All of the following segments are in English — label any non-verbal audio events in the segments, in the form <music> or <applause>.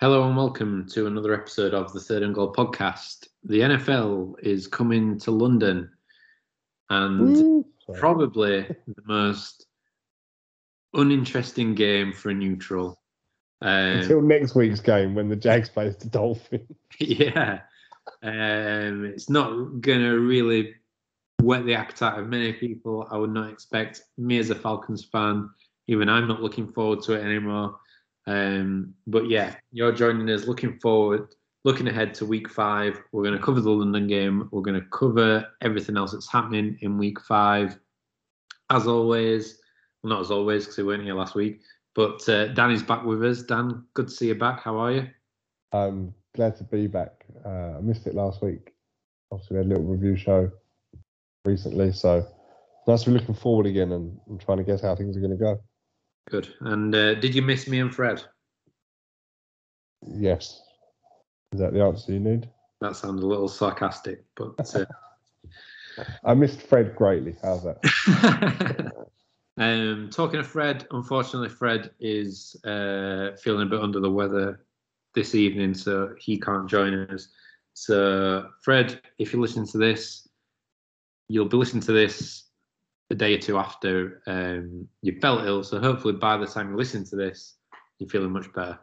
Hello and welcome to another episode of the Third and Goal podcast. The NFL is coming to London, and Woo. Probably the most uninteresting game for a neutral. Um, Until next week's game when the Jags plays the Dolphins. <laughs> yeah, um, it's not going to really whet the appetite of many people. I would not expect me as a Falcons fan. Even I'm not looking forward to it anymore. Um, but yeah, you're joining us. Looking forward, looking ahead to Week Five. We're going to cover the London game. We're going to cover everything else that's happening in Week Five. As always, well, not as always because we weren't here last week. But uh, Dan is back with us. Dan, good to see you back. How are you? I'm glad to be back. Uh, I missed it last week. Obviously, we had a little review show recently, so nice to be looking forward again and, and trying to guess how things are going to go. Good. And uh, did you miss me and Fred? Yes. Is that the answer you need? That sounds a little sarcastic, but uh, <laughs> I missed Fred greatly. How's that? <laughs> um, talking of Fred, unfortunately, Fred is uh, feeling a bit under the weather this evening, so he can't join us. So, Fred, if you listen to this, you'll be listening to this a day or two after um, you felt ill. So, hopefully, by the time you listen to this, you're feeling much better.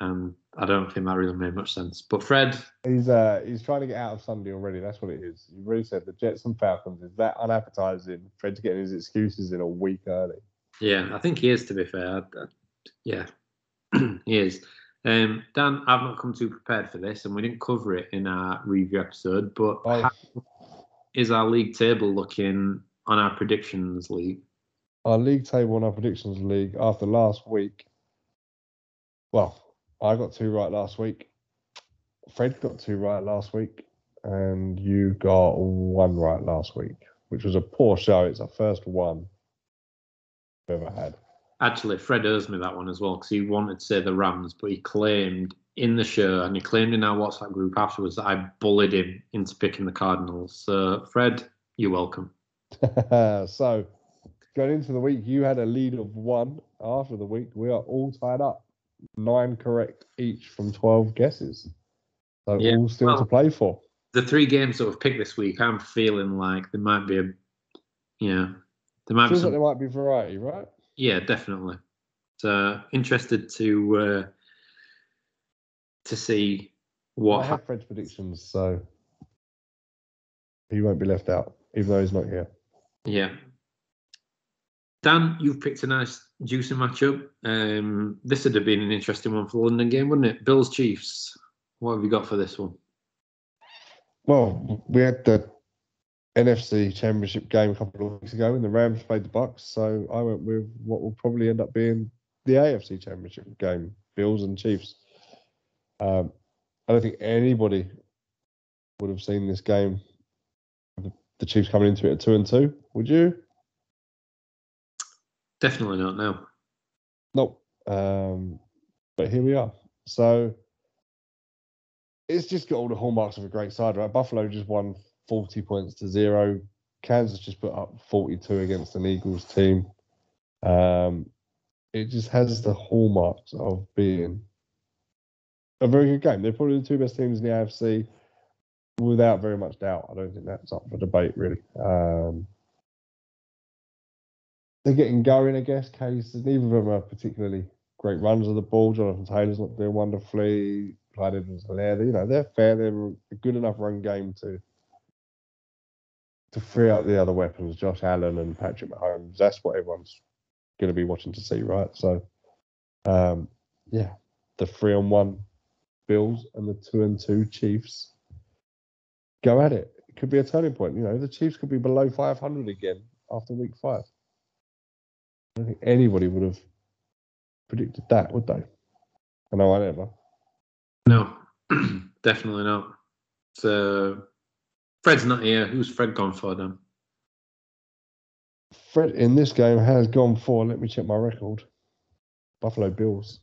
And I don't think that really made much sense. But Fred, He's uh he's trying to get out of Sunday already. That's what it is. You really said the Jets and Falcons is that unappetizing. Fred's getting his excuses in a week early. Yeah, I think he is. To be fair, I, I, yeah, <clears throat> he is. Um, Dan, I've not come too prepared for this, and we didn't cover it in our review episode. But Oh. how is our league table looking on our predictions league? our league table and our predictions league after last week. Well, I got two right last week. Fred got two right last week, and you got one right last week, which was a poor show. It's our first one we've ever had. Actually, Fred owes me that one as well because he wanted to say the Rams, but he claimed in the show and he claimed in our WhatsApp group afterwards that I bullied him into picking the Cardinals. So, Fred, you're welcome. <laughs> so, going into the week, you had a lead of one. After the week, we are all tied up, nine correct each from twelve guesses. So Yeah, all still well- to play for. The three games that we've picked this week, I'm feeling like there might be a, you know, there might be some like there might be variety, right? Yeah, definitely. So interested to uh, to see what. I have Fred's predictions, so he won't be left out, even though he's not here. yeah. Dan, you've picked a nice juicy matchup. Um, this would have been an interesting one for the London game, wouldn't it? Bills Chiefs. What have you got for this one? Well, we had the NFC Championship game a couple of weeks ago, and the Rams played the Bucks. So I went with what will probably end up being the AFC Championship game: Bills and Chiefs. Um, I don't think anybody would have seen this game. The, Chiefs coming into it at two and two. Would you? Definitely not now. Nope. Um, but here we are. So it's just got all the hallmarks of a great side, right? Buffalo just won 40 points to zero. Kansas just put up 42 against an Eagles team. Um, it just has the hallmarks of being a very good game. They're probably the two best teams in the AFC without very much doubt. I don't think that's up for debate, really. Um, they're getting going, I guess. Case neither of them are particularly great runs of the ball. Jonathan Taylor's not doing wonderfully. Clyde Edwards Helaire, you know, they're fair. They're a good enough run game to to free up the other weapons, Josh Allen and Patrick Mahomes. That's what everyone's going to be watching to see, right? So, um, yeah, the three on one Bills and the two and two Chiefs go at it. It could be a turning point. You know, the Chiefs could be below 500 again after week five. I don't think anybody would have predicted that, would they? I know I never. No, <clears throat> definitely not. So Fred's not here. Who's Fred gone for then? Fred in this game has gone for, let me check my record, Buffalo Bills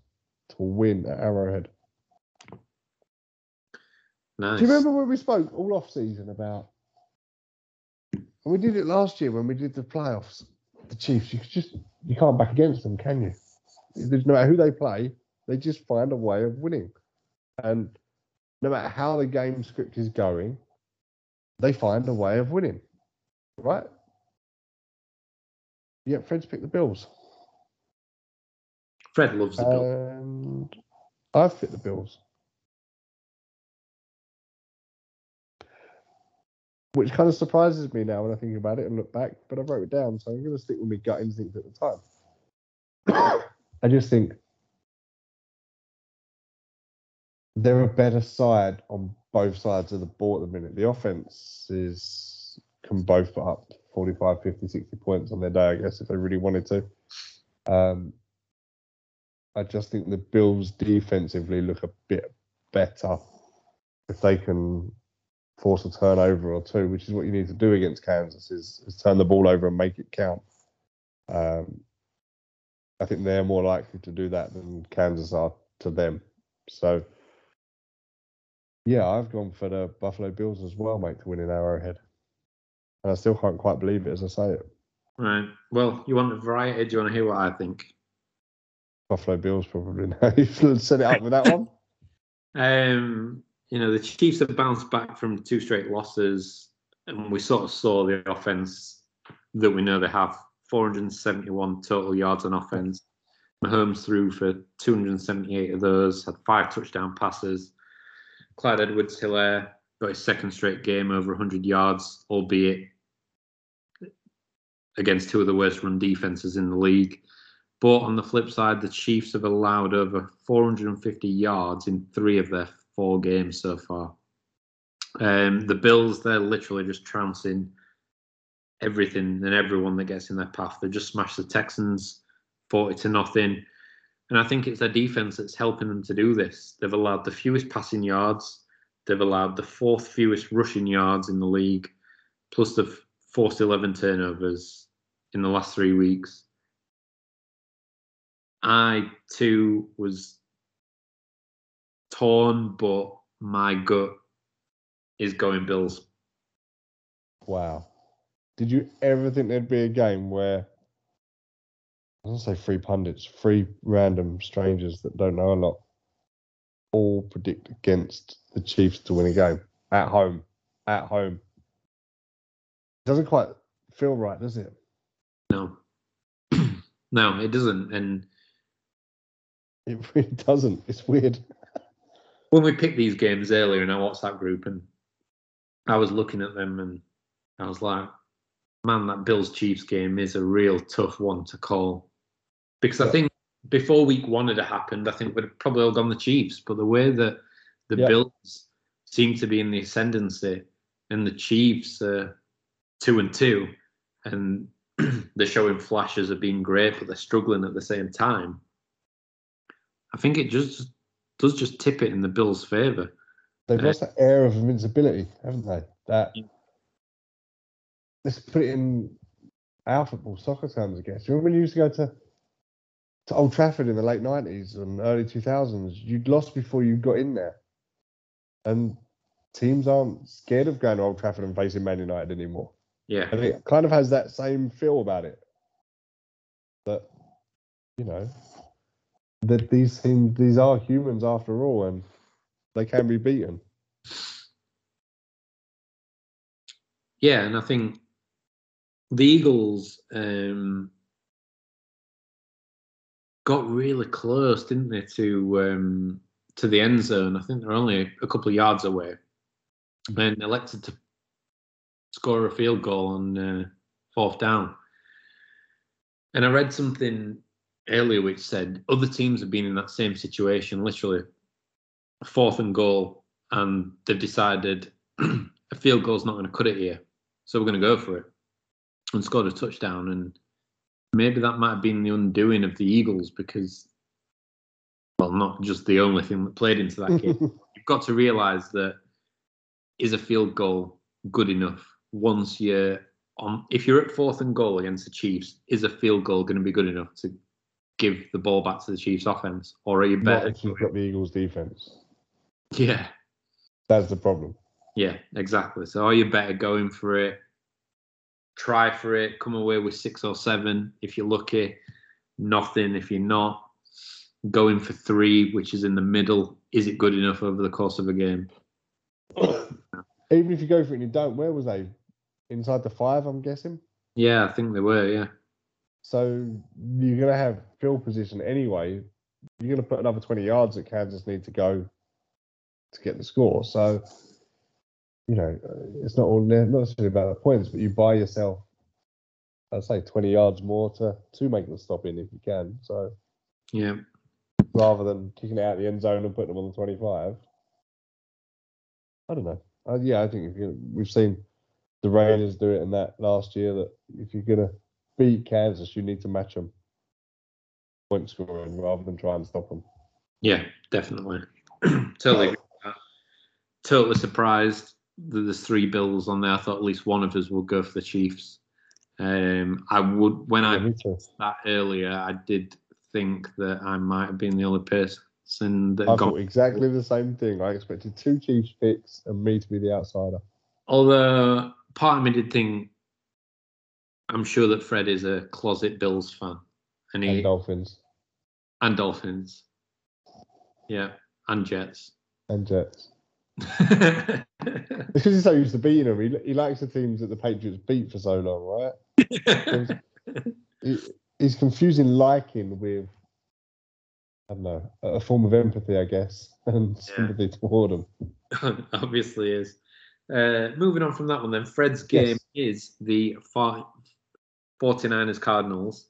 to win at Arrowhead. Nice. Do you remember when we spoke all off season about? and We did it last year when we did the playoffs. The Chiefs, you just you can't back against them, can you? No matter who they play, They just find a way of winning. And no matter how the game script is going, they find a way of winning. Right? Yeah, Fred's picked the Bills. Fred loves the Bills. And I've picked the Bills. Which kind of surprises me now when I think about it and look back, but I wrote it down, so I'm going to stick with my gut instinct at the time. <coughs> I just think they're a better side on both sides of the ball at the minute. The offense is can both put up 45, 50, 60 points on their day, I guess, if they really wanted to. Um, I just think the Bills defensively look a bit better if they can force a turnover or two, which is what you need to do against Kansas, is, is turn the ball over and make it count. Um, I think they're more likely to do that than Kansas are to them. So, yeah, I've gone for the Buffalo Bills as well, mate, to win in Arrowhead. And I still can't quite believe it as I say it. Right. Well, you want a variety? Do you want to hear what I think? Buffalo Bills probably now. <laughs> you've set it up with that one. <laughs> Um, you know, the Chiefs have bounced back from two straight losses, and we sort of saw the offense that we know they have 471 total yards on offense. Mahomes threw for 278 of those, had five touchdown passes. Clyde Edwards Helaire got his second straight game over 100 yards, albeit against two of the worst run defenses in the league. But on the flip side, the Chiefs have allowed over 450 yards in three of their four games so far. Um, the Bills, they're literally just trouncing everything and everyone that gets in their path. They just smashed the Texans 40 to nothing. And I think it's their defense that's helping them to do this. They've allowed the fewest passing yards, they've allowed the fourth fewest rushing yards in the league, plus they've forced 11 turnovers in the last three weeks. I too was torn, but my gut is going Bills. Wow. Did you ever think there'd be a game where I don't say three pundits, three random strangers that don't know a lot, all predict against the Chiefs to win a game at home? At home. It Doesn't quite feel right, does it? No. <clears throat> no, it doesn't. And it really doesn't. It's weird. When we picked these games earlier in our WhatsApp group, and I was looking at them, and I was like, "Man, that Bills Chiefs game is a real tough one to call," because I think before Week One had happened, I think we'd probably all gone the Chiefs. But the way that the yeah. Bills seem to be in the ascendancy, and the Chiefs are two and two, and <clears throat> they're showing flashes of being great, but they're struggling at the same time. I think it just does just tip it in the Bills' favour. They've uh, lost that air of invincibility, haven't they? That yeah. let's put it in our football soccer terms, I guess. Remember when you used to go to to Old Trafford in the late nineties and early two thousands? You'd lost before you got in there, and teams aren't scared of going to Old Trafford and facing Man United anymore. Yeah, think it kind of has that same feel about it. That you know, that these things these are humans after all and they can be beaten. Yeah and i think the eagles um, got really close didn't they to um, to the end zone? I think they're only a couple of yards away. And elected to score a field goal on uh, fourth down. And i read something earlier which said other teams have been in that same situation, literally fourth and goal, and they've decided <clears throat> a field goal's not going to cut it here, so we're going to go for it, and scored a touchdown. And maybe that might have been the undoing of the Eagles because, well, not just the only thing that played into that game. <laughs> You've got to realise that is a field goal good enough once you're on if you're at fourth and goal against the Chiefs, is a field goal going to be good enough to give the ball back to the Chiefs offense, or are you better? Not keep up the Eagles defense. Yeah, that's the problem. Yeah, exactly. So are you better going for it? Try for it. Come away with six or seven if you're lucky. Nothing if you're not. going for three, which is in the middle, is it good enough over the course of a game? <coughs> Even if you go for it and you don't, where was they? Inside the five, I'm guessing. Yeah, I think they were. Yeah, So you're going to have field position anyway. You're going to put another 20 yards that Kansas need to go to get the score. So, you know, it's not all not necessarily about the points, but you buy yourself, I'd say, 20 yards more to to make the stop in if you can. So yeah, rather than kicking it out the end zone and putting them on the 25, I don't know. Uh, yeah, I think if you, we've seen the Raiders do it in that last year that if you're going to beat Kansas, you need to match them point scoring rather than try and stop them. yeah, definitely. <clears throat> totally. Totally surprised that there's three bills on there. I thought at least one of us would go for the Chiefs. Um, I would when I Yeah, me that earlier, I did think that I might have been the only person that I got. thought exactly the same thing. I expected two Chiefs picks and me to be the outsider. Although part of me did think, I'm sure that Fred is a closet Bills fan, and he And Dolphins and Dolphins, yeah, and Jets. and Jets. Because he's so used to beating them, he, he likes the teams that the Patriots beat for so long, right? <laughs> He, he's confusing liking with, I don't know, a form of empathy, I guess, <laughs> and sympathy toward them. <laughs> Obviously is. Uh, moving on from that one, then Fred's game is the fi- 49ers Cardinals.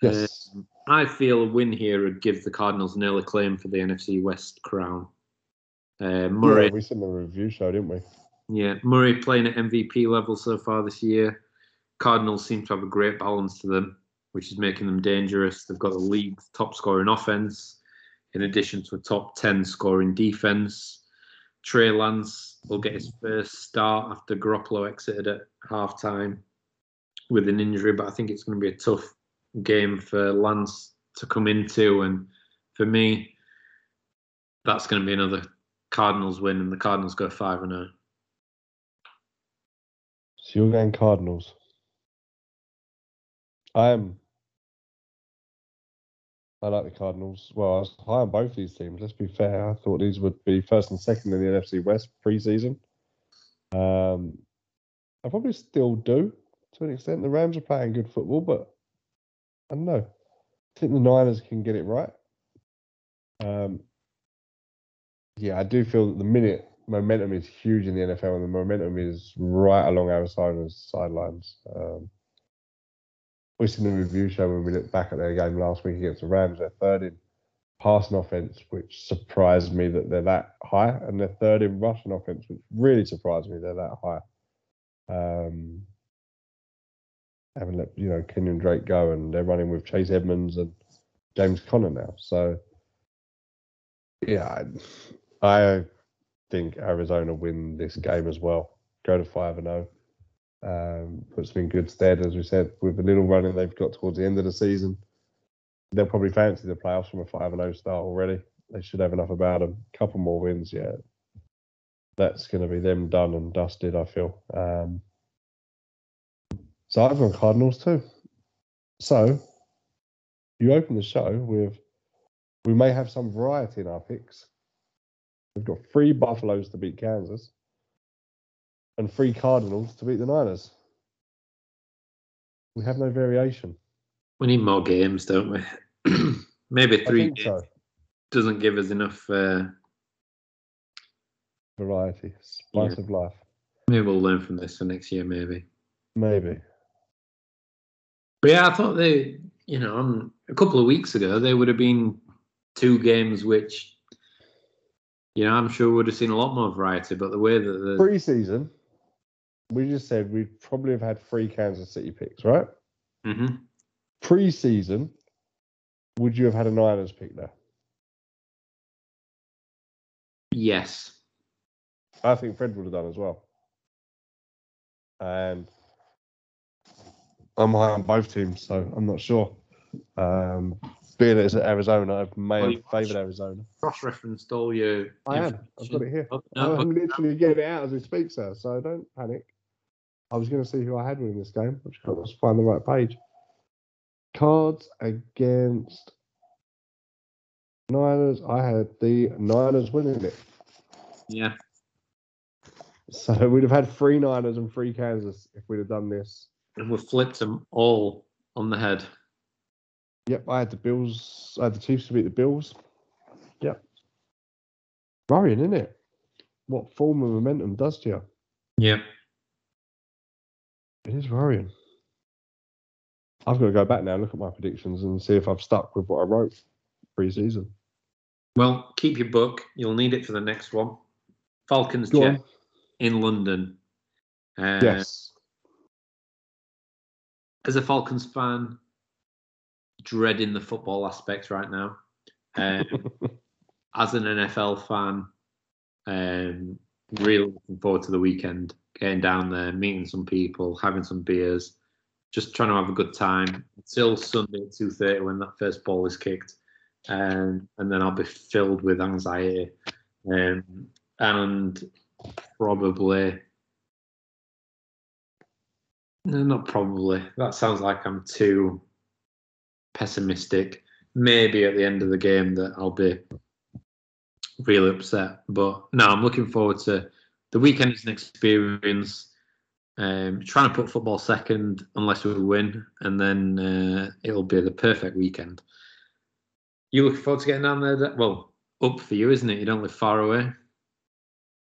Yes. I feel a win here would give the Cardinals an early claim for the NFC West crown. Uh, Murray, Yeah, we in the review show, didn't we? yeah, Murray playing at MVP level so far this year. Cardinals seem to have a great balance to them, which is making them dangerous. They've got the league's top scoring offense, in addition to a top 10 scoring defense. Trey Lance will get his first start after Garoppolo exited at halftime with an injury, but I think it's going to be a tough game for Lance to come into. And for me, that's going to be another Cardinals win, and the Cardinals go 5 and 0. So you're going Cardinals. I am. I like the Cardinals. Well, I was high on both these teams. Let's be fair. I thought these would be first and second in the NFC West preseason. Um, I probably still do to an extent. The Rams are playing good football, but I don't know. I think the Niners can get it right. Um, yeah, I do feel that the minute momentum is huge in the NFL, and the momentum is right along Arizona's sidelines. Um, we seen the review show when we looked back at their game last week against the Rams. They're third in passing offense, which surprised me that they're that high, and they're third in rushing offense, which really surprised me they're that high. Um, having let you know Kenyon Drake go, and they're running with Chase Edmonds and James Conner now. So, yeah, I, I think Arizona win this game as well. Go to five and zero. Um, puts them in good stead, as we said, with the little running they've got towards the end of the season. They'll probably fancy the playoffs from a five and zero start already. They should have enough about them. A couple more wins, yeah. That's going to be them done and dusted. I feel. Um, so I've gone Cardinals too. So you open the show with we may have some variety in our picks. We've got three Buffaloes to beat Kansas and three Cardinals to beat the Niners. We have no variation. We need more games, don't we? <clears throat> Maybe three games so. doesn't give us enough. Uh, Variety, spice Yeah. of life. maybe we'll learn from this for next year, maybe. Maybe. But yeah, I thought they, you know, um, a couple of weeks ago, they would have been two games which, you know, I'm sure would have seen a lot more variety. But the way that the Pre-season, we just said we'd probably have had three Kansas City picks, right? Mm-hmm. Pre-season, would you have had a Niners pick there? yes, I think Fred would have done as well. And I'm high on both teams, so I'm not sure. Um, being it's at Arizona, I may Well, have you- favoured Arizona. cross-referenced all your. I am. I've got it here. Oh, no, I'm but- literally getting it out as we speak, sir. So don't panic. I was going to see who I had winning this game. I've just got to find the right page. Cards against Niners. I had the Niners winning it. Yeah. So we'd have had three Niners and three Kansas if we'd have done this. And we flipped them all on the head. Yep, I had the Bills. I had the Chiefs to beat the Bills. Yep. Worrying, isn't it? What form of momentum does to you? Yeah. It is worrying. I've got to go back now and look at my predictions and see if I've stuck with what I wrote pre-season. Well, keep your book. You'll need it for the next one. Falcons Go Jet on. in London. Uh, Yes. As a Falcons fan, dreading the football aspect right now. Um, <laughs> as an NFL fan, um, really looking forward to the weekend, getting down there, meeting some people, having some beers, just trying to have a good time until Sunday at two thirty when that first ball is kicked, um, and then I'll be filled with anxiety, um, and probably. No, not probably. That sounds like I'm too pessimistic. Maybe at the end of the game that I'll be really upset. But no, I'm looking forward to the weekend is an experience. Um, trying to put football second unless we win, and then uh, it'll be the perfect weekend. You looking forward to getting down there? Well, up for you, isn't it? You don't live far away.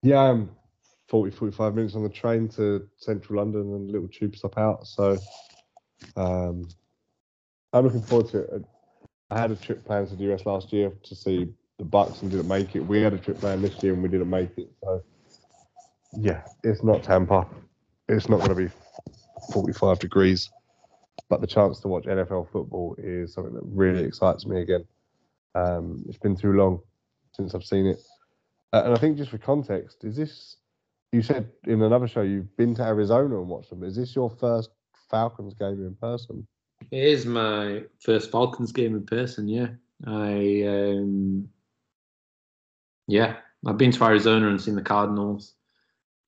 Yeah, I'm 40, 45 minutes on the train to central London and little tube stop out. So um, I'm looking forward to it. I had a trip planned to the US last year to see the Bucks and didn't make it. We had a trip planned this year and we didn't make it. So yeah, it's not Tampa. It's not going to be 45 degrees. But the chance to watch NFL football is something that really excites me again. Um, it's been too long since I've seen it. Uh, and I think just for context, is this you said in another show you've been to Arizona and watched them. Is this your first Falcons game in person? It is my first Falcons game in person. Yeah, I um, yeah, I've been to Arizona and seen the Cardinals.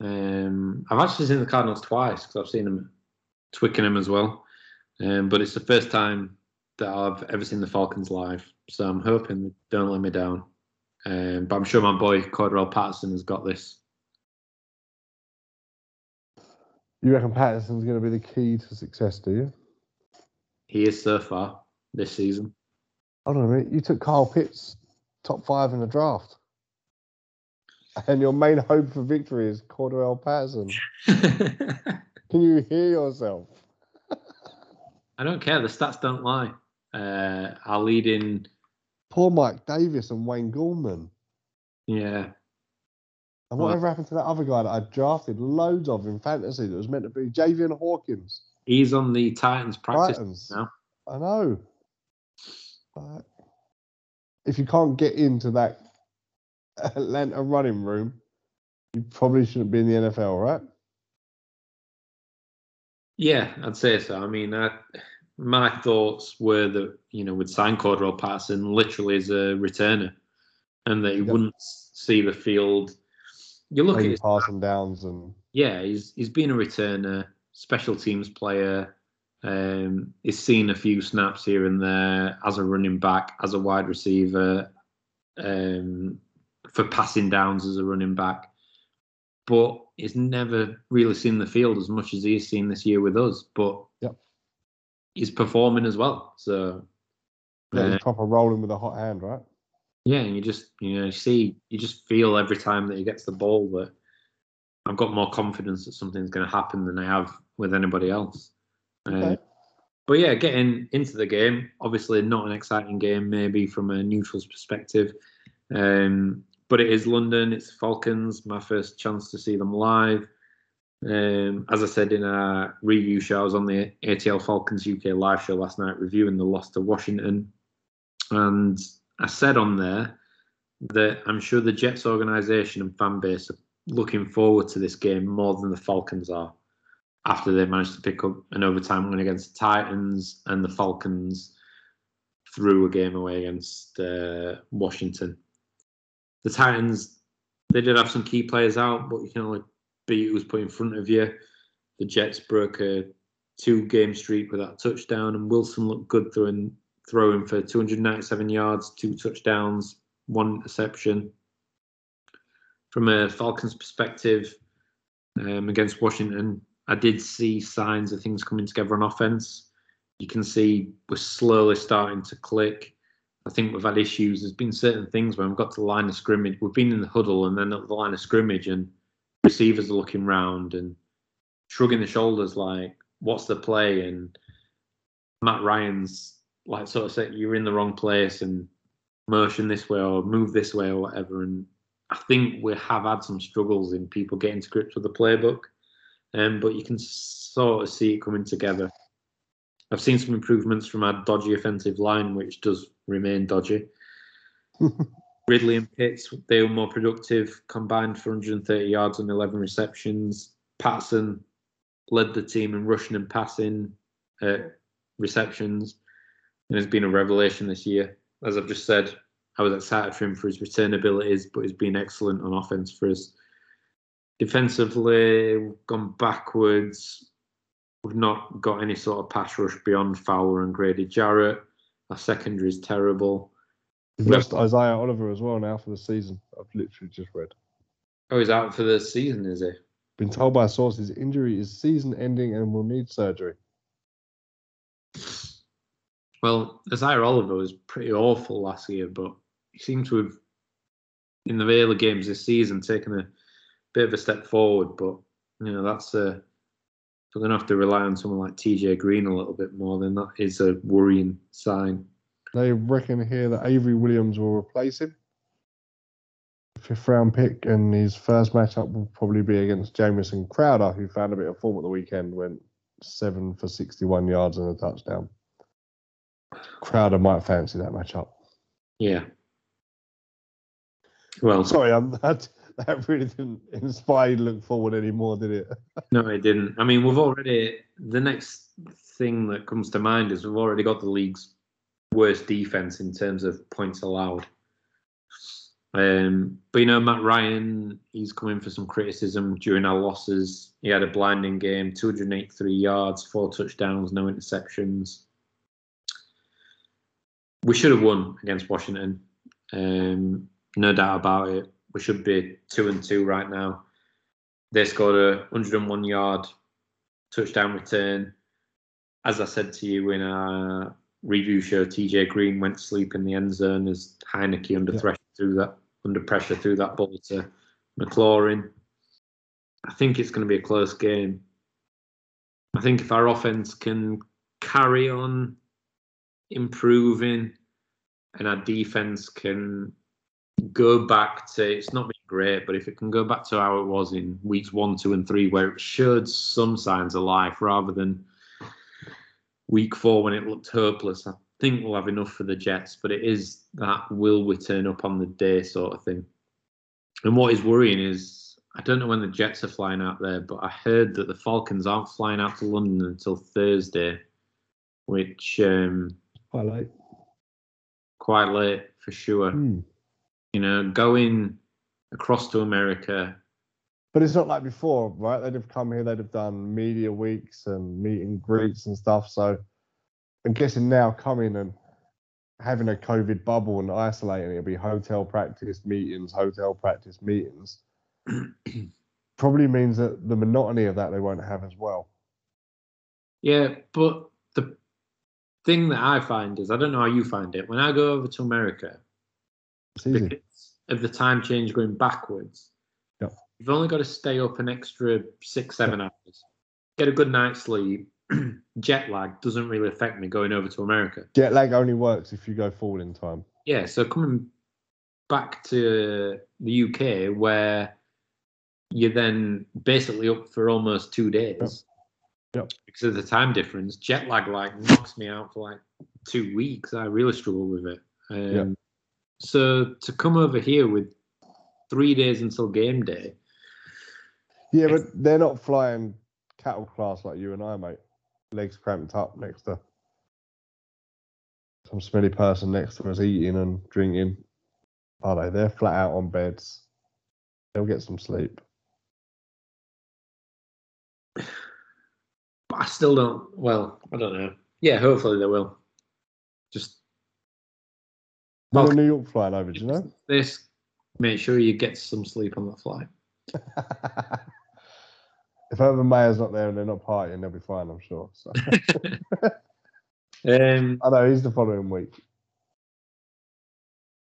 Um, I've actually seen the Cardinals twice because I've seen them at Twickenham as well. Um, but it's the first time that I've ever seen the Falcons live, so I'm hoping they don't let me down. Um, but I'm sure my boy Cordell Patterson has got this. You reckon Patterson's going to be the key to success? Do you? He is so far this season. Hold on a minute. You took Kyle Pitts top five in the draft, and your main hope for victory is Cordell Patterson. <laughs> Can you hear yourself? I don't care. The stats don't lie. Uh, our leading, Poor Mike Davis and Wayne Gallman. yeah, And whatever happened to that other guy that I drafted loads of in fantasy that was meant to be Javian Hawkins? he's on the Titans practice Titans. now. I know. But if you can't get into that Atlanta running room, you probably shouldn't be in the NFL, right? Yeah, I'd say so. I mean, I, my thoughts were that you know, would sign Cordell Patterson literally as a returner, and that he Yep. wouldn't see the field. You look at his passing downs and yeah, he's he's been a returner, special teams player. Um, he's seen a few snaps here and there as a running back, as a wide receiver, um, for passing downs as a running back, but he's never really seen the field as much as he's seen this year with us. But Yep. he's performing as well. So yeah, uh, he's proper rolling with a hot hand, right? Yeah, and you just you know you see you just feel every time that he gets the ball that I've got more confidence that something's going to happen than I have with anybody else. Uh, but yeah, getting into the game, obviously not an exciting game, maybe from a neutral's perspective. Um, but it is London, it's the Falcons, my first chance to see them live. Um, as I said in a review show, I was on the ATL Falcons UK live show last night reviewing the loss to Washington. And I said on there that I'm sure the Jets organisation and fan base are looking forward to this game more than the Falcons are after they managed to pick up an overtime win against the Titans and the Falcons threw a game away against uh, Washington. The Titans, they did have some key players out, but you can only beat who's put in front of you. The Jets broke a two game streak with that touchdown, and Wilson looked good throwing throwing for 297 yards, two touchdowns, one interception. From a Falcons perspective, um, against Washington, I did see signs of things coming together on offense. You can see we're slowly starting to click. I think we've had issues. There's been certain things when we've got to the line of scrimmage. We've been in the huddle and then at the line of scrimmage, and receivers are looking round and shrugging the shoulders like, "What's the play?" And Matt Ryan's like sort of say "You're in the wrong place," and motion this way or move this way or whatever. And I think we have had some struggles in people getting to grips with the playbook, um, but you can sort of see it coming together. I've seen some improvements from our dodgy offensive line, which does remain dodgy. <laughs> Ridley and Pitts, they were more productive, combined for 130 yards and 11 receptions. Patterson led the team in rushing and passing uh, receptions, and has been a revelation this year. As I've just said, I was excited for him for his return abilities, but he's been excellent on offense for us. Defensively, we've gone backwards. We've not got any sort of pass rush beyond Fowler and Grady Jarrett. Our secondary is terrible. We've lost Isaiah Oliver as well now for the season. I've literally just read. Oh, he's out for the season, is he? Been told by sources injury is season ending and will need surgery. Well, Isaiah Oliver was pretty awful last year, but he seems to have, in the early games this season, taken a bit of a step forward. But you know, that's a we're going to have to rely on someone like TJ Green a little bit more. Then that is a worrying sign. They reckon here that Avery Williams will replace him. Fifth round pick, and his first matchup will probably be against Jamison Crowder, who found a bit of form at the weekend, went seven for 61 yards and a touchdown. Crowder might fancy that matchup. Yeah. Well, Sorry, I'm, <laughs> that, that really didn't inspire you to look forward anymore, did it? <laughs> no, it didn't. I mean, we've already the next thing that comes to mind is we've already got the league's worst defense in terms of points allowed. Um, but you know, Matt Ryan, he's coming for some criticism during our losses. He had a blinding game, 283 yards, four touchdowns, no interceptions. We should have won against Washington, um, no doubt about it. We should be two and two right now. They scored a 101 yard touchdown return. As I said to you in our review show, TJ Green went to sleep in the end zone as Heineke under Yeah. threw that under pressure threw that ball to McLaurin. I think it's going to be a close game. I think if our offense can carry on improving and our defense can go back to it's not been great, but if it can go back to how it was in weeks one, two, and three, where it showed some signs of life rather than week four when it looked hopeless, I think we'll have enough for the Jets. But it is that will we turn up on the day sort of thing. And what is worrying is I don't know when the Jets are flying out there, but I heard that the Falcons aren't flying out to London until Thursday, which um, Quite late. quite late for sure. Hmm. You know, going across to America. But it's not like before, right? They'd have come here, they'd have done media weeks and meet and greets and stuff. So I'm guessing now coming and having a COVID bubble and isolating, it'll be hotel practice meetings, hotel practice meetings. <clears throat> Probably means that the monotony of that they won't have as well. Yeah, but thing that I find is I don't know how you find it. When I go over to America, because of the time change going backwards, Yep. you've only got to stay up an extra six, seven hours, get a good night's sleep. <clears throat> Jet lag doesn't really affect me going over to America. Jet lag only works if you go forward in time. Yeah, so coming back to the UK where you're then basically up for almost two days. Yep. Because of the time difference, jet lag like knocks me out for like two weeks. I really struggle with it. Um, Yep. So to come over here with three days until game day, Yeah, but they're not flying cattle class like you and I, mate. Legs cramped up next to some smelly person next to us eating and drinking. Are they? They're flat out on beds. They'll get some sleep. But I still don't. Well, I don't know. Yeah, hopefully they will. Just Okay. are New York flying over, do you know? this. Make sure you get some sleep on the flight. <laughs> if Urban Meyer's not there and they're not partying, they'll be fine, I'm sure. So. <laughs> <laughs> Um, I know he's the following week.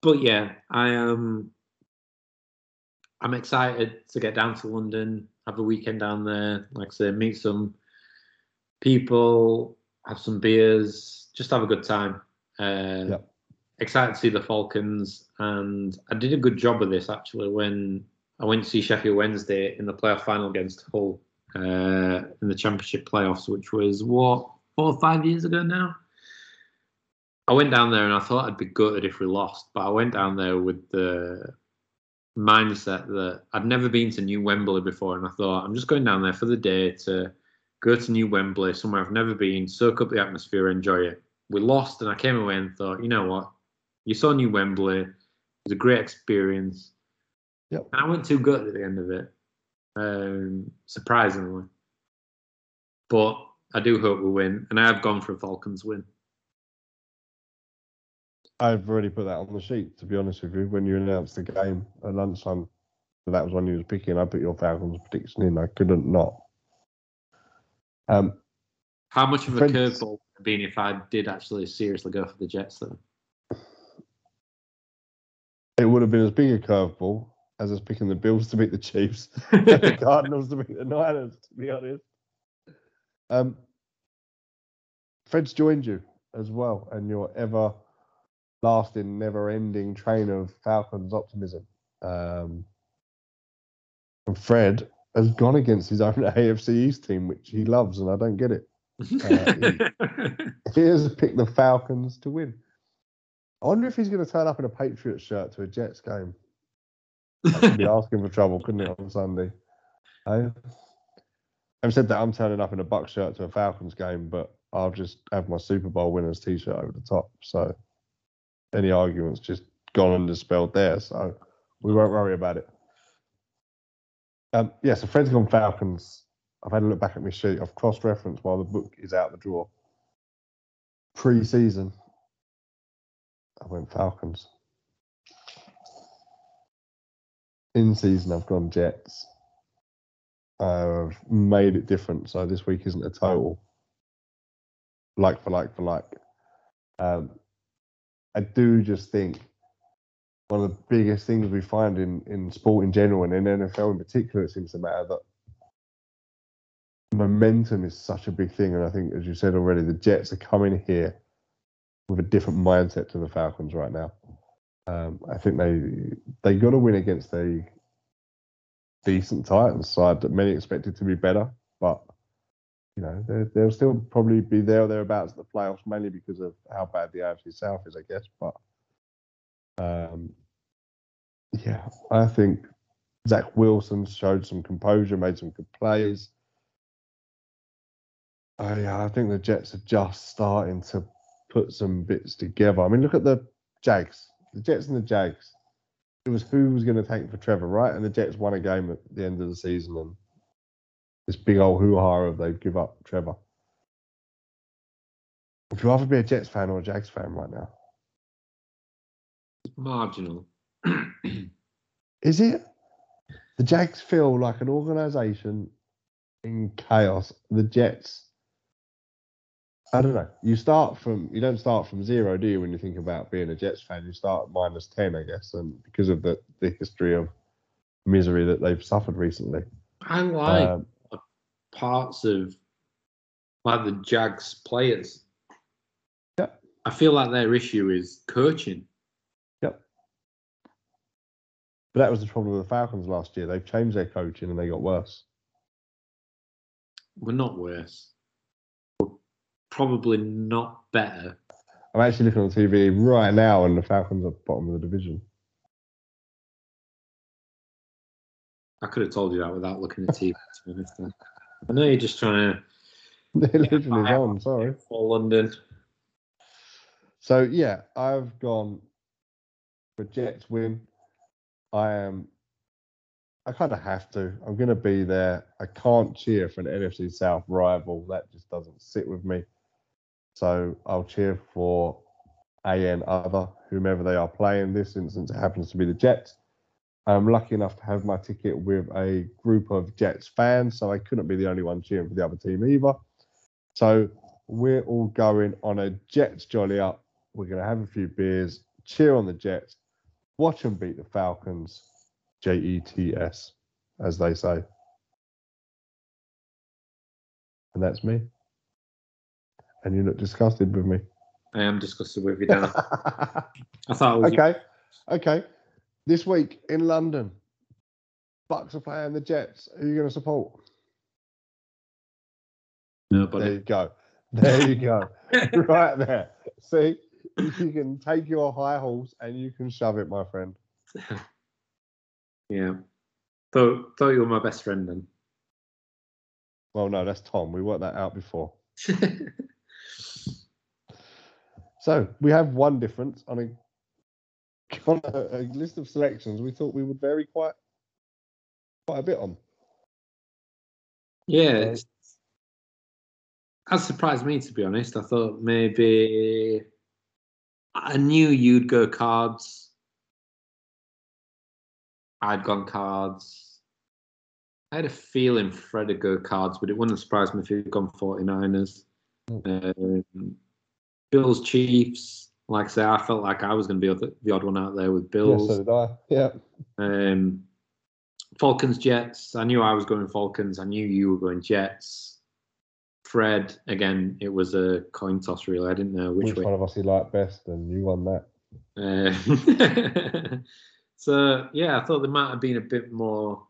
but yeah, I am. I'm excited to get down to London, have a weekend down there. Like I said, meet some people, have some beers, just have a good time. Uh. Excited to see the Falcons, and I did a good job of this actually when I went to see Sheffield Wednesday in the playoff final against Hull uh, in the Championship playoffs, which was what four or five years ago now. I went down there and I thought I'd be gutted if we lost, but I went down there with the mindset that I'd never been to New Wembley before, and I thought I'm just going down there for the day to go to New Wembley, somewhere I've never been, soak up the atmosphere, enjoy it. We lost, and I came away and thought, you know what? You saw New Wembley. It was a great experience. Yep. And I went too good at the end of it, um, surprisingly. But I do hope we win, and I have gone for a Falcons win. I've already put that on the sheet, to be honest with you. When you announced the game at lunchtime, that was when you was picking. I put your Falcons prediction in. I couldn't not. Um, How much of a curveball would have been if I did actually seriously go for the Jets, though? it would have been as big a curveball as us picking the Bills to beat the Chiefs <laughs> and the Cardinals to beat the Niners, to be honest. Um, Fred's joined you as well, and your ever lasting, never ending train of Falcons optimism. Um, and Fred has gone against his own <laughs> AFC East team, which he loves, and I don't get it. <laughs> Uh, he has picked the Falcons to win. I wonder if he's going to turn up in a Patriots shirt to a Jets game. That could be <laughs> asking for trouble, couldn't it, on Sunday? I, I've said that I'm turning up in a Buck shirt to a Falcons game, but I'll just have my Super Bowl winners T-shirt over the top. So any arguments just gone and dispelled there. So we won't worry about it. Um, yeah, so Fred's gone Falcons. I've had a look back at my sheet. I've cross-referenced while the book is out the drawer. Pre-season, I went Falcons. In season, I've gone Jets. I've made it different, so this week isn't a total. Like for like for like. Um, I do just think one of the biggest things we find in, in sport in general and in NFL in particular, it seems to matter that momentum is such a big thing. And I think, as you said already, the Jets are coming here with a different mindset to the Falcons right now. Um, I think they they got to win against a decent Titans side that many expected to be better, but you know they- they'll still probably be there or thereabouts at the playoffs, mainly because of how bad the AFC South is, I guess. But um, yeah, I think Zach Wilson showed some composure, made some good plays. I, I think the Jets are just starting to put some bits together. I mean, look at the Jags, the Jets and the Jags. It was who was going to take for Trevor, right? And the Jets won a game at the end of the season, and this big old hoo ha of they give up Trevor. Would you rather be a Jets fan or a Jags fan right now? Marginal. <clears throat> Is it? The Jags feel like an organisation in chaos. The Jets, I don't know. You start from you don't start from zero, do you? When you think about being a Jets fan, you start at minus ten, I guess, and because of the the history of misery that they've suffered recently. I like Um, parts of like the Jags players. Yeah. I feel like their issue is coaching. Yep. But that was the problem with the Falcons last year. They've changed their coaching and they got worse. We're not worse. We're probably not better. I'm actually looking on TV right now, and the Falcons are bottom of the division. I could have told you that without looking at TV. to. I know you're just trying to <laughs> They're literally on. Sorry. for London. So yeah, I've gone for Jets win. I am. I kind of have to. I'm going to be there. I can't cheer for an NFC South rival. That just doesn't sit with me. So I'll cheer for AN other, whomever they are playing. This instance, happens to be the Jets. I'm lucky enough to have my ticket with a group of Jets fans, so I couldn't be the only one cheering for the other team either. So we're all going on a Jets jolly up. We're going to have a few beers, cheer on the Jets, watch them beat the Falcons. J E T S, as they say. And that's me. And you look disgusted with me. I am disgusted with you, Dan. <laughs> I thought it was okay. Okay. This week in London, Bucks are playing the Jets. Who are you going to support? There you go. There you go. <laughs> right there. See, <laughs> you can take your high horse and you can shove it, my friend. <laughs> Yeah. Thought thought you were my best friend then. Well, no, that's Tom. We worked that out before. <laughs> So we have one difference on a on a, a list of selections. We thought we would vary quite quite a bit on. yeah. It's- That surprised me to be honest. I thought maybe I knew you'd go cards. I'd gone cards. I had a feeling Fred would go cards, but it wouldn't surprise me if he'd gone 49ers. Um, Bills Chiefs. Like I say, I felt like I was going to be the, odd one out there with Bills. so did I. Yeah. Um, Falcons, Jets. I knew I was going Falcons. I knew you were going Jets. Fred, again, it was a coin toss, really. I didn't know which, Which, one of us he liked best, and you won that. Uh, <laughs> so yeah, I thought there might have been a bit more,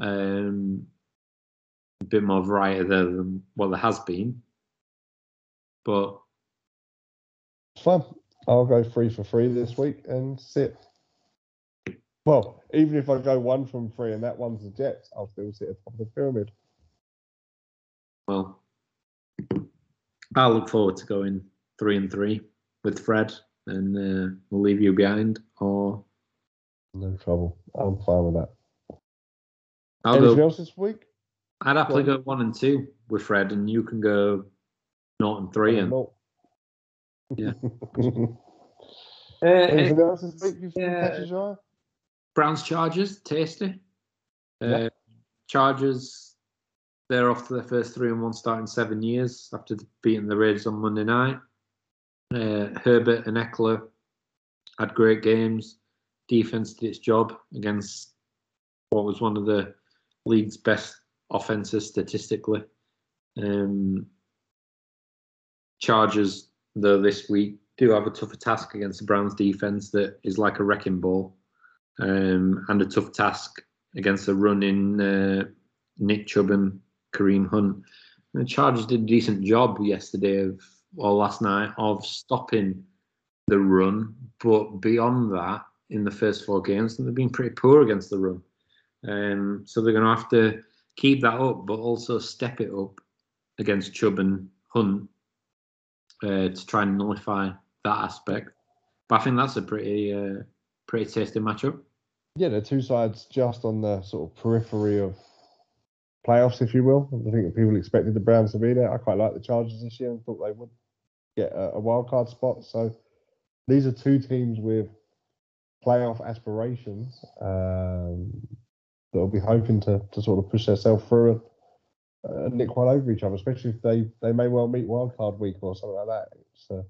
um, a bit more variety there than what there has been. But It's fun. I'll go three for three this week and sit. Well, even if I go one from three and that one's the Jets, I'll still sit at the top of the pyramid. well, I look forward to going three and three with Fred, and uh, we'll leave you behind. Or No trouble. I'm fine with that. I'll Anything go. else this week? I'd happily Go go one and two with Fred, and you can go not and three. And No. Yeah. <laughs> uh, Anything else this week you've Yeah. catches your eye? Browns Chargers, tasty. Uh, Yeah. Chargers, they're off to their first three and one start in seven years after beating the Raiders on Monday night. Uh, Herbert and Ekeler had great games. Defense did its job against what was one of the league's best offenses statistically. Um, Chargers, though, this week do have a tougher task against the Browns defense that is like a wrecking ball um, and a tough task against a running uh, Nick Chubb and Kareem Hunt. The Chargers did a decent job yesterday of or last night of stopping the run, but beyond that, in the first four games, they've been pretty poor against the run. Um, so they're going to have to keep that up, but also step it up against Chubb and Hunt uh, to try and nullify that aspect. But I think that's a pretty uh, pretty tasty matchup. Yeah, they're two sides just on the sort of periphery of playoffs, if you will. I think people expected the Browns to be there. I quite like the Chargers this year and thought they would get a, a wild card spot. So these are two teams with playoff aspirations um, that will be hoping to, to sort of push themselves through and, and nick one over each other, especially if they, they may well meet wild card week or something like that. It's a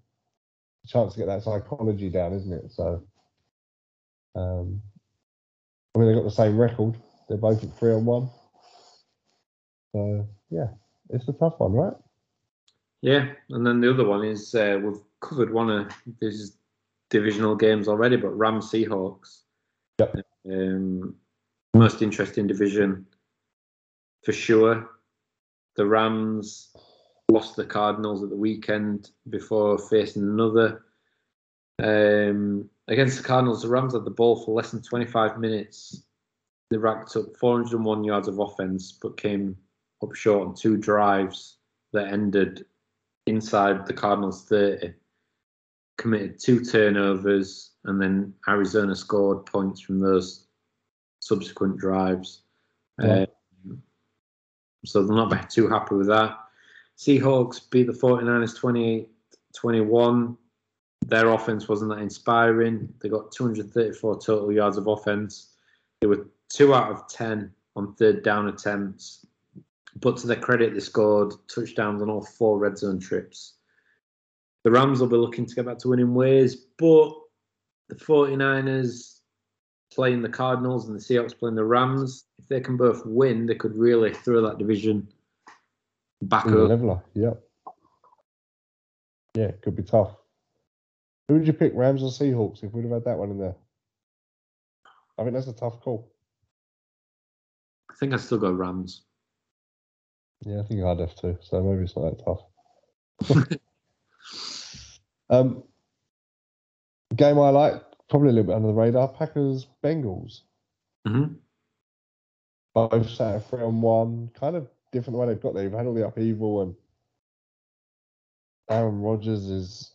chance to get that psychology down, isn't it? So, um, I mean, they've got the same record. They're both at three on one. So, yeah, it's a tough one, right? Yeah, and then the other one is uh, we've covered one of these divisional games already, but Rams Seahawks. Yep. Um, most interesting division for sure. The Rams lost the Cardinals at the weekend before facing another. Um, against the Cardinals, the Rams had the ball for less than 25 minutes. They racked up 401 yards of offense, but came up short on two drives that ended inside the Cardinals 30. Committed two turnovers, and then Arizona scored points from those subsequent drives. Yeah. Um, so they're not too happy with that. Seahawks beat the 49ers 28 21. their offense wasn't that inspiring. They got 234 total yards of offense. They were two out of 10 on third down attempts. But to their credit, they scored touchdowns on all four red zone trips. The Rams will be looking to get back to winning ways, but the 49ers playing the Cardinals and the Seahawks playing the Rams, if they can both win, they could really throw that division back up. leveler, yep. Yeah, it could be tough. Who would you pick, Rams or Seahawks, if we'd have had that one in there? I think that's a tough call. I think I still go Rams. Yeah, I think I'd have to. So maybe it's not that tough. <laughs> um, game I like, probably a little bit under the radar. Packers Bengals. hmm Both sat at three on one. Kind of different the way they've got there. You've had all the upheaval and Aaron Rodgers is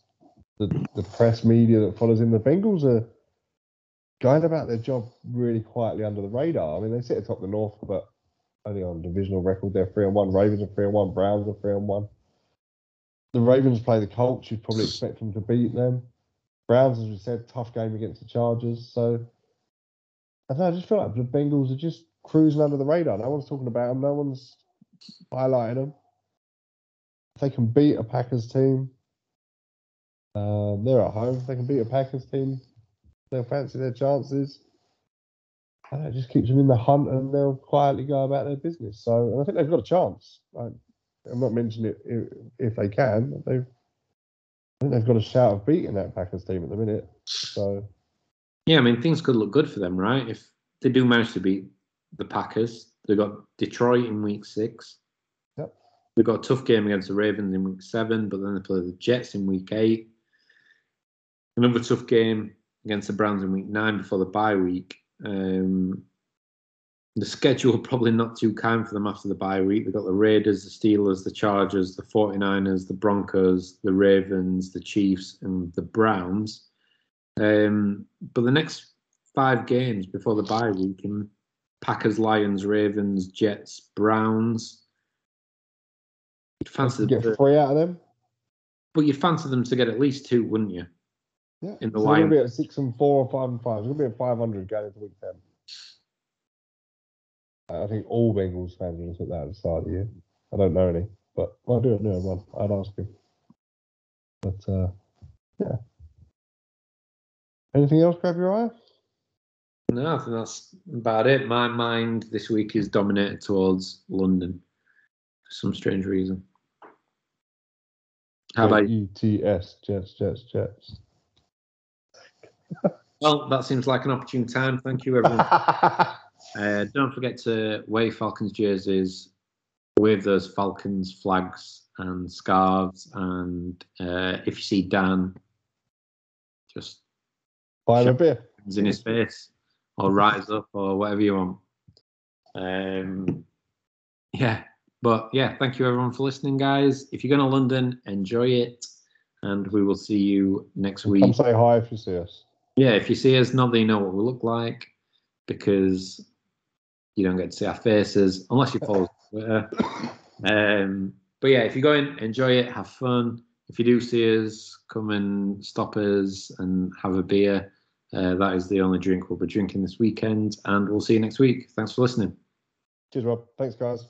the, the press media that follows him. The Bengals are going about their job really quietly under the radar. I mean, they sit atop the North, but only on divisional record. They're three on one. Ravens are three on one. Browns are three on one. The Ravens play the Colts. You'd probably expect them to beat them. Browns, as we said, tough game against the Chargers. So I don't know, I just feel like the Bengals are just cruising under the radar. No one's talking about them. No one's highlighting them. If they can beat a Packers team, uh, they're at home. If they can beat a Packers team, they'll fancy their chances. And it just keeps them in the hunt, and they'll quietly go about their business. So, and I think they've got a chance. I, I'm not mentioning it if, if they can. but They've, I think they've got a shout of beating that Packers team at the minute. So, Yeah, I mean things could look good for them, right? If they do manage to beat the Packers, they've got Detroit in week six. Yep. They've got a tough game against the Ravens in week seven, but then they play the Jets in week eight. Another tough game against the Browns in week nine before the bye week. Um, the schedule probably not too kind for them after the bye week. They've got the Raiders, the Steelers, the Chargers, the 49ers, the Broncos, the Ravens, the Chiefs, and the Browns. Um, but the next five games before the bye week in Packers, Lions, Ravens, Jets, Browns. You'd fancy you get three out of them. but you'd fancy them to get at least two, wouldn't you? Yeah. In the so going to be at six and four or five and five. It's going to be at 500 going into week 10. I think all Bengals fans will at that at the start of the year. I don't know any, but well, I do know one. I'd ask him. But uh, yeah. Anything else grab your eye? No, I think that's about it. My mind this week is dominated towards London for some strange reason. How about you? UTS, Jets, Jets, Jets. Well, that seems like an opportune time. Thank you, everyone. <laughs> Uh, don't forget to wear Falcons jerseys, wave those Falcons flags and scarves, and uh, if you see Dan, just Buy him a beer. in his face or rise up or whatever you want. Um, yeah, but yeah, thank you everyone for listening, guys. If you're going to London, enjoy it, and we will see you next week. Come say hi if you see us. Yeah, if you see us, not that you know what we look like, because you don't get to see our faces unless you follow us on Twitter. <coughs> Um, but yeah, if you go in, enjoy it, have fun. If you do see us, come and stop us and have a beer. Uh, that is the only drink we'll be drinking this weekend, and we'll see you next week. Thanks for listening. Cheers, Rob. Thanks, guys.